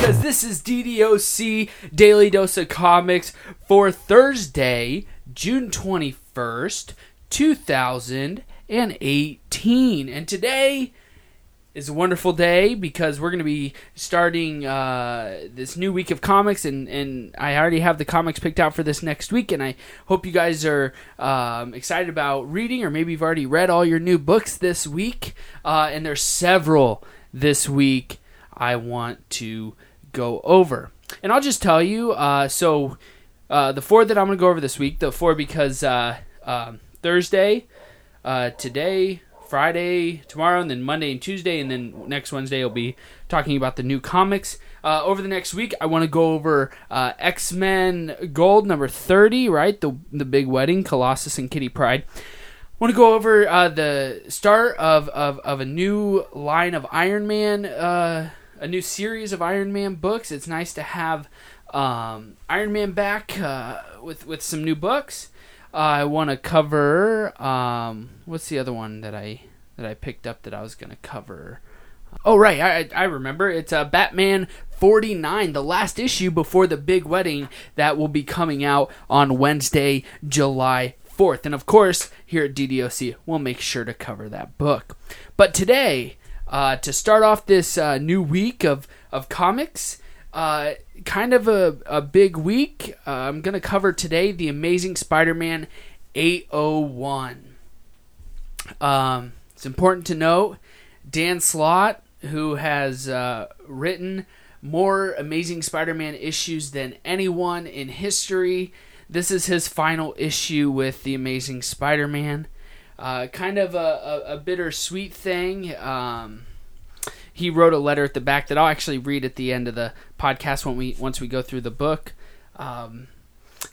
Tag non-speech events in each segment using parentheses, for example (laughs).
because this is DDOC Daily Dose of Comics for Thursday, June 21st, 2018. And today is a wonderful day because we're going to be starting uh, this new week of comics, and, and I already have the comics picked out for this next week. And I hope you guys are um, excited about reading, or maybe you've already read all your new books this week. Uh, and there's several this week I want to go over. And I'll just tell you uh, so uh, the four that I'm going to go over this week, the four because uh, um, Thursday, uh, today, Friday, tomorrow, and then Monday and Tuesday, and then next Wednesday I'll be talking about the new comics. Uh, over the next week, I want to go over uh, X Men Gold number 30, right? The, the big wedding, Colossus and Kitty Pryde want to go over uh, the start of, of, of a new line of Iron Man, uh, a new series of Iron Man books. It's nice to have um, Iron Man back uh, with with some new books. I want to cover um, what's the other one that I that I picked up that I was going to cover. Oh right, I I remember. It's uh, Batman 49, the last issue before the big wedding that will be coming out on Wednesday, July 4th. And of course, here at DDOC, we'll make sure to cover that book. But today, uh, to start off this uh, new week of, of comics, uh, kind of a, a big week. Uh, I'm going to cover today The Amazing Spider Man 801. Um, it's important to note Dan Slott, who has uh, written more Amazing Spider Man issues than anyone in history, this is his final issue with the Amazing Spider-Man. Uh, kind of a, a, a bittersweet thing. Um, he wrote a letter at the back that I'll actually read at the end of the podcast when we once we go through the book. Um,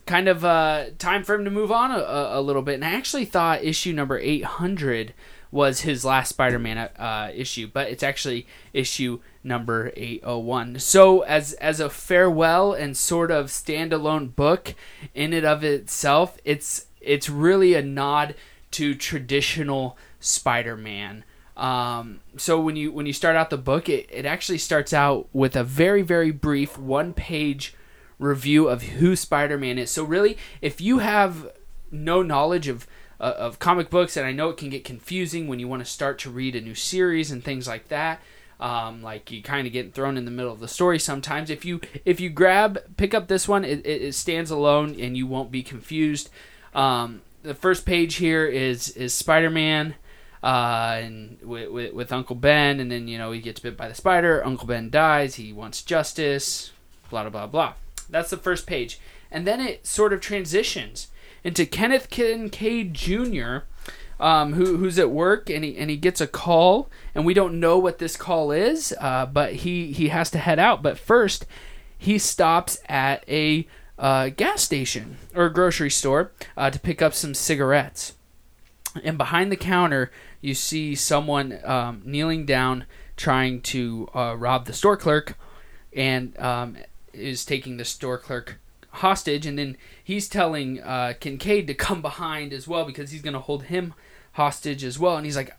kind of uh, time for him to move on a, a, little bit, and I actually thought issue number eight hundred was his last Spider-Man uh, issue, but it's actually issue number 801. So as as a farewell and sort of standalone book in and of itself, it's it's really a nod to traditional Spider-Man. Um, so when you when you start out the book, it, it actually starts out with a very very brief one page review of who Spider-Man is. So really, if you have no knowledge of uh, of comic books, and I know it can get confusing when you want to start to read a new series and things like that. Um, like you kind of get thrown in the middle of the story sometimes. If you if you grab pick up this one, it, it, stands alone and you won't be confused. Um, the first page here is is Spider Man. Uh, and with, with, with Uncle Ben, and then you know he gets bit by the spider. Uncle Ben dies. He wants justice. Blah blah blah. That's the first page, and then it sort of transitions into Kenneth Kincaid Jr., um, who, who's at work and he and he gets a call and we don't know what this call is, uh, but he he has to head out. But first, he stops at a uh, gas station or a grocery store uh, to pick up some cigarettes. And behind the counter, you see someone um, kneeling down trying to uh, rob the store clerk, and um, is taking the store clerk hostage, and then he's telling uh, Kincaid to come behind as well because he's going to hold him hostage as well. And he's like,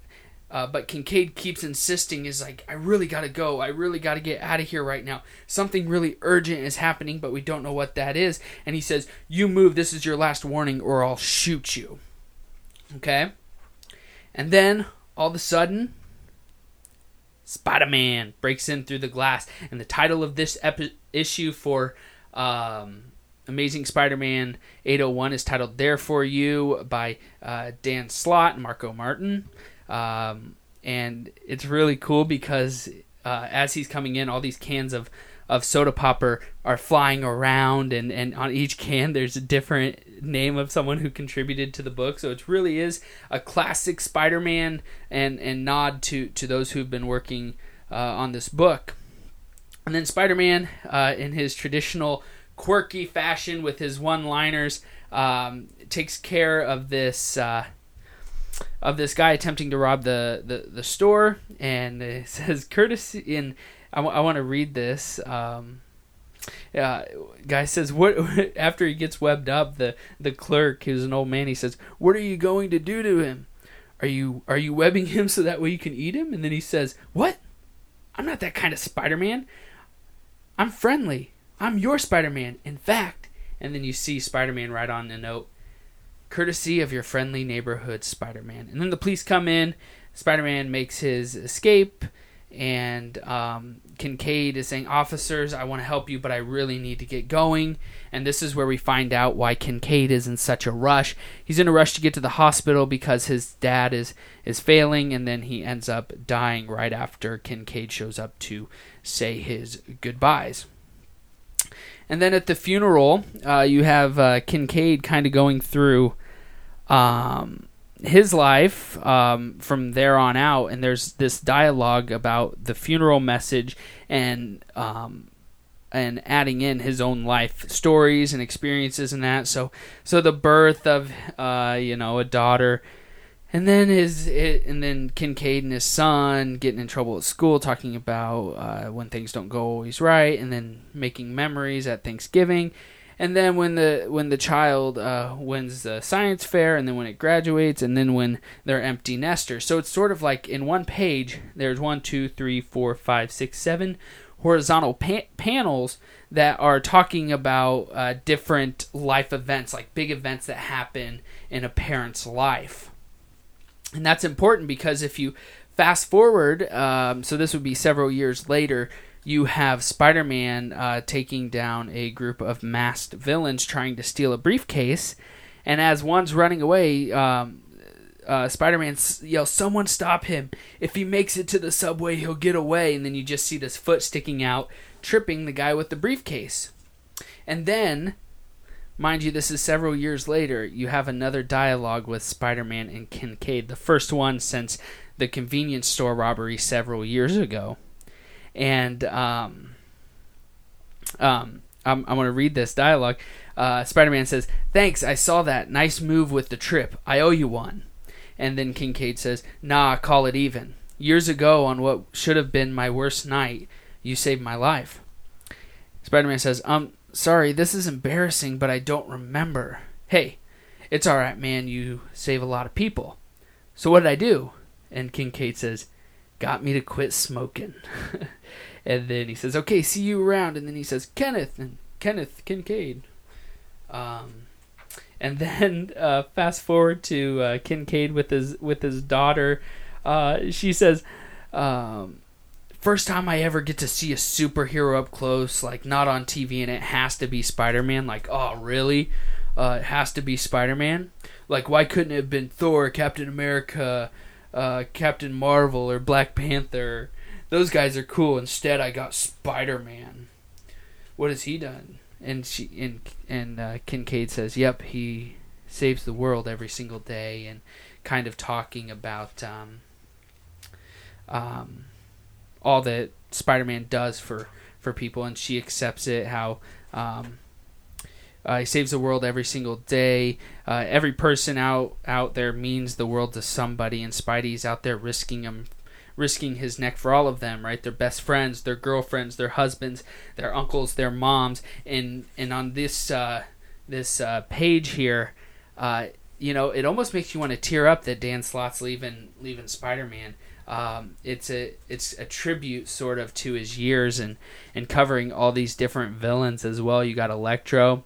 uh, but Kincaid keeps insisting, is like, I really got to go. I really got to get out of here right now. Something really urgent is happening, but we don't know what that is. And he says, You move. This is your last warning, or I'll shoot you. Okay? And then, all of a sudden, Spider Man breaks in through the glass. And the title of this epi- issue for um, Amazing Spider-Man 801 is titled "There for You" by uh, Dan Slott and Marcos Martin, um, and it's really cool because uh, as he's coming in, all these cans of of soda popper are flying around, and and on each can there's a different name of someone who contributed to the book. So it really is a classic Spider-Man and and nod to to those who've been working uh, on this book. And then Spider-Man, uh, in his traditional quirky fashion with his one-liners. Um, takes care of this uh, of this guy attempting to rob the the, the store, and it (laughs) says courtesy. In I, w- I want to read this. Um, uh, guy says what (laughs) after he gets webbed up the the clerk who's an old man he says what are you going to do to him are you are you webbing him so that way you can eat him and then he says what I'm not that kind of Spider Man. I'm friendly. I'm your Spider Man. In fact, and then you see Spider Man write on the note, courtesy of your friendly neighborhood Spider Man. And then the police come in. Spider Man makes his escape, and um, Kincaid is saying, Officers, I want to help you, but I really need to get going. And this is where we find out why Kincaid is in such a rush. He's in a rush to get to the hospital because his dad is, is failing, and then he ends up dying right after Kincaid shows up to say his goodbyes. And then at the funeral, uh, you have uh, Kincaid kind of going through um, his life um, from there on out, and there's this dialogue about the funeral message and um, and adding in his own life stories and experiences and that. So so the birth of uh, you know a daughter and then his it, and then Kincaid and his son getting in trouble at school, talking about uh, when things don't go always right, and then making memories at Thanksgiving, and then when the when the child uh, wins the science fair, and then when it graduates, and then when they're empty nesters. So it's sort of like in one page, there's one, two, three, four, five, six, seven horizontal pa- panels that are talking about uh, different life events, like big events that happen in a parent's life. And that's important because if you fast forward, um, so this would be several years later, you have Spider Man uh, taking down a group of masked villains trying to steal a briefcase. And as one's running away, um, uh, Spider Man yells, Someone stop him. If he makes it to the subway, he'll get away. And then you just see this foot sticking out, tripping the guy with the briefcase. And then Mind you, this is several years later. You have another dialogue with Spider Man and Kincaid, the first one since the convenience store robbery several years ago. And um, um, I'm, I'm going to read this dialogue. Uh, Spider Man says, Thanks, I saw that. Nice move with the trip. I owe you one. And then Kincaid says, Nah, call it even. Years ago, on what should have been my worst night, you saved my life. Spider Man says, Um, Sorry, this is embarrassing, but I don't remember. Hey, it's alright, man. You save a lot of people. So what did I do? And Kincaid says, Got me to quit smoking. (laughs) and then he says, Okay, see you around. And then he says, Kenneth and Kenneth Kincaid. Um, and then (laughs) uh, fast forward to uh, Kincaid with his with his daughter. Uh, she says, um, first time I ever get to see a superhero up close, like not on TV, and it has to be Spider Man. Like, oh, really? Uh, it has to be Spider Man? Like, why couldn't it have been Thor, Captain America, uh, Captain Marvel, or Black Panther? Those guys are cool. Instead, I got Spider Man. What has he done? And she and and uh, Kincaid says, "Yep, he saves the world every single day," and kind of talking about um, um, all that Spider-Man does for for people, and she accepts it. How um, uh, he saves the world every single day. Uh, every person out out there means the world to somebody, and Spidey's out there risking him, risking his neck for all of them. Right, their best friends, their girlfriends, their husbands, their uncles, their moms, and and on this uh, this uh, page here. You know, it almost makes you want to tear up that Dan Slott's leaving leaving Spider-Man um, it's a it's a tribute sort of to his years and and covering all these different villains as well. You got Electro,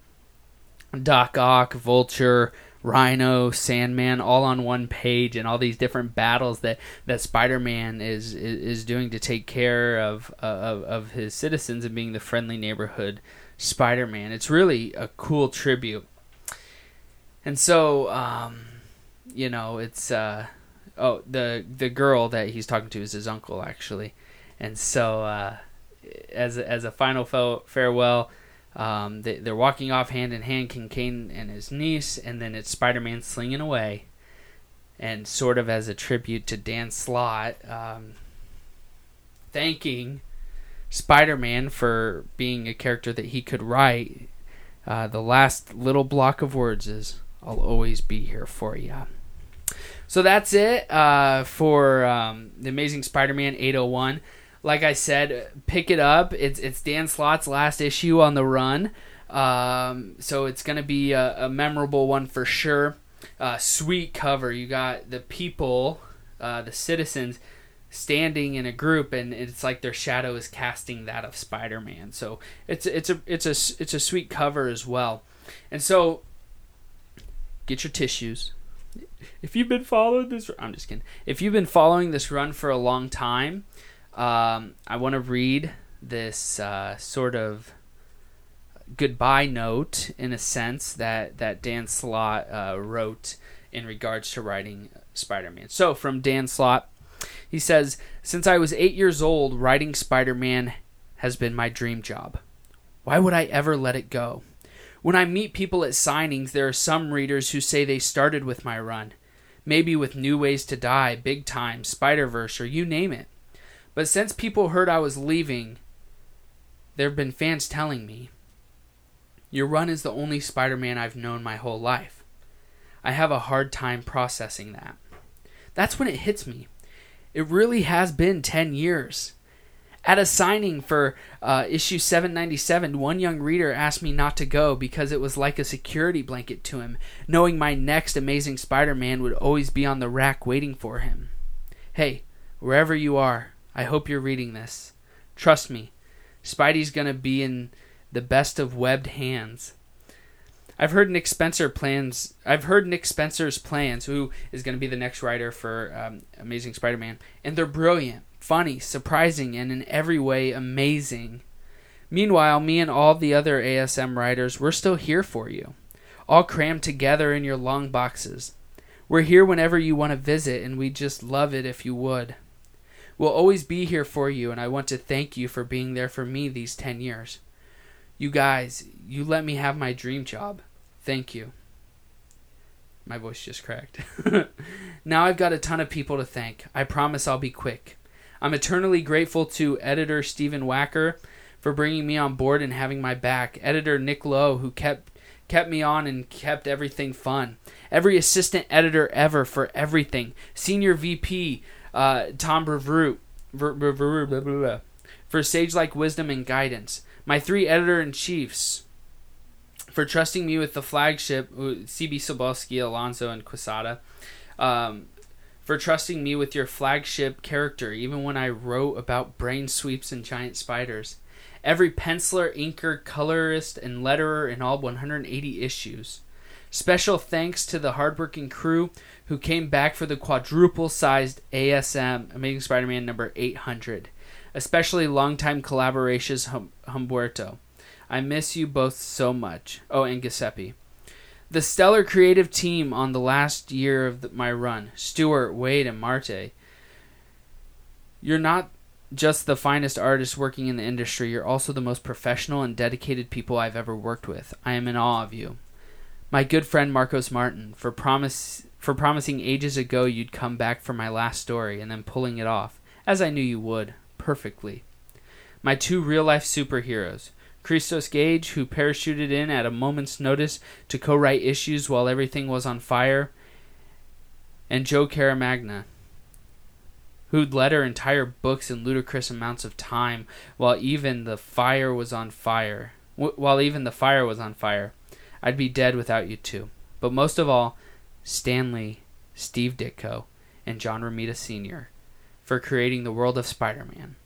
Doc Ock, Vulture, Rhino, Sandman, all on one page, and all these different battles that that Spider-Man is is, doing to take care of, of of his citizens and being the friendly neighborhood Spider-Man. It's really a cool tribute, and so um, you know it's. Uh, oh the the girl that he's talking to is his uncle actually, and so uh, as a, as a final farewell, um, they, they're walking off hand in hand, Kincaid and his niece, and then it's Spider Man slinging away, and sort of as a tribute to Dan Slott, um, thanking Spider Man for being a character that he could write. Uh, the last little block of words is, "I'll always be here for you." So that's it uh, for um, the Amazing Spider-Man 801. Like I said, pick it up. It's it's Dan Slott's last issue on the run, um, so it's gonna be a, a memorable one for sure. Uh, sweet cover. You got the people, uh, the citizens, standing in a group and it's like their shadow is casting that of Spider-Man. So it's it's a it's a it's a sweet cover as well. And so get your tissues. If you've been following this I'm just kidding. If you've been following this run for a long time, um, I want to read this uh, sort of goodbye note in a sense that that Dan Slott uh, wrote in regards to writing Spider-Man. So from Dan Slott he says, Since I was eight years old, writing Spider Man has been my dream job. Why would I ever let it go? When I meet people at signings, there are some readers who say they started with my run. Maybe with New Ways to Die, Big Time, Spider Verse, or you name it. But since people heard I was leaving, there have been fans telling me, Your run is the only Spider Man I've known my whole life. I have a hard time processing that. That's when it hits me. It really has been 10 years. At a signing for uh, issue 797, one young reader asked me not to go because it was like a security blanket to him, knowing my next Amazing Spider Man would always be on the rack waiting for him. Hey, wherever you are, I hope you're reading this. Trust me, Spidey's gonna be in the best of webbed hands. I've heard Nick Spencer plans. I've heard Nick Spencer's plans, who is going to be the next writer for um, Amazing Spider-Man, and they're brilliant, funny, surprising, and in every way amazing. Meanwhile, me and all the other ASM writers, we're still here for you, all crammed together in your long boxes. We're here whenever you want to visit, and we'd just love it if you would. We'll always be here for you, and I want to thank you for being there for me these 10 years. You guys, you let me have my dream job. Thank you. My voice just cracked. (laughs) now I've got a ton of people to thank. I promise I'll be quick. I'm eternally grateful to editor Stephen Wacker for bringing me on board and having my back. Editor Nick Lowe, who kept kept me on and kept everything fun. Every assistant editor ever for everything. Senior VP uh, Tom Brevoort for sage like wisdom and guidance. My three editor in chiefs for trusting me with the flagship, CB Cebulski, Alonso, and Quesada. Um, for trusting me with your flagship character, even when I wrote about brain sweeps and giant spiders. Every penciler, inker, colorist, and letterer in all 180 issues. Special thanks to the hardworking crew who came back for the quadruple sized ASM Amazing Spider Man number 800, especially longtime collaborations hum- Humberto. I miss you both so much. Oh, and Giuseppe. The stellar creative team on the last year of the, my run Stuart, Wade, and Marte. You're not just the finest artists working in the industry, you're also the most professional and dedicated people I've ever worked with. I am in awe of you. My good friend Marcos Martin, for promise for promising ages ago you'd come back for my last story and then pulling it off, as I knew you would, perfectly. My two real life superheroes, Christos Gage, who parachuted in at a moment's notice to co write issues while everything was on fire, and Joe Caramagna, who'd led her entire books in ludicrous amounts of time while even the fire was on fire. W- while even the fire was on fire. I'd be dead without you two. But most of all, Stan Lee, Steve Ditko, and John Romita Sr. for creating the world of Spider Man,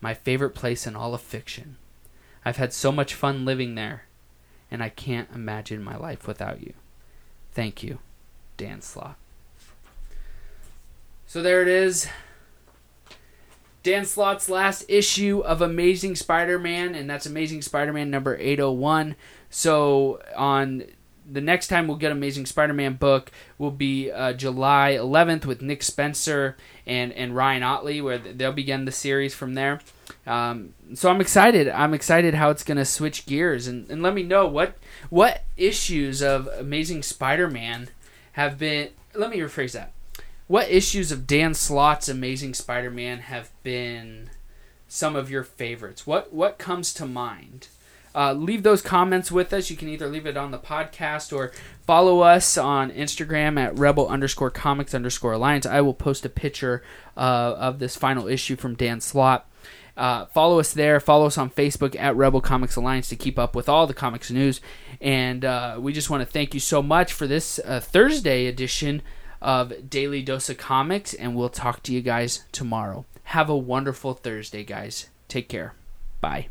my favorite place in all of fiction. I've had so much fun living there, and I can't imagine my life without you. Thank you, Dan Slott. So there it is. Dan Slott's last issue of Amazing Spider Man, and that's Amazing Spider Man number 801. So on the next time we'll get Amazing Spider Man book will be uh, July 11th with Nick Spencer and, and Ryan Ottley, where they'll begin the series from there. Um, so I'm excited. I'm excited how it's gonna switch gears and, and let me know what what issues of Amazing Spider-Man have been. Let me rephrase that. What issues of Dan Slott's Amazing Spider-Man have been some of your favorites? What what comes to mind? Uh, leave those comments with us. You can either leave it on the podcast or follow us on Instagram at rebel underscore comics underscore alliance. I will post a picture uh, of this final issue from Dan Slott. Uh, follow us there. Follow us on Facebook at Rebel Comics Alliance to keep up with all the comics news. And uh, we just want to thank you so much for this uh, Thursday edition of Daily Dose of Comics. And we'll talk to you guys tomorrow. Have a wonderful Thursday, guys. Take care. Bye.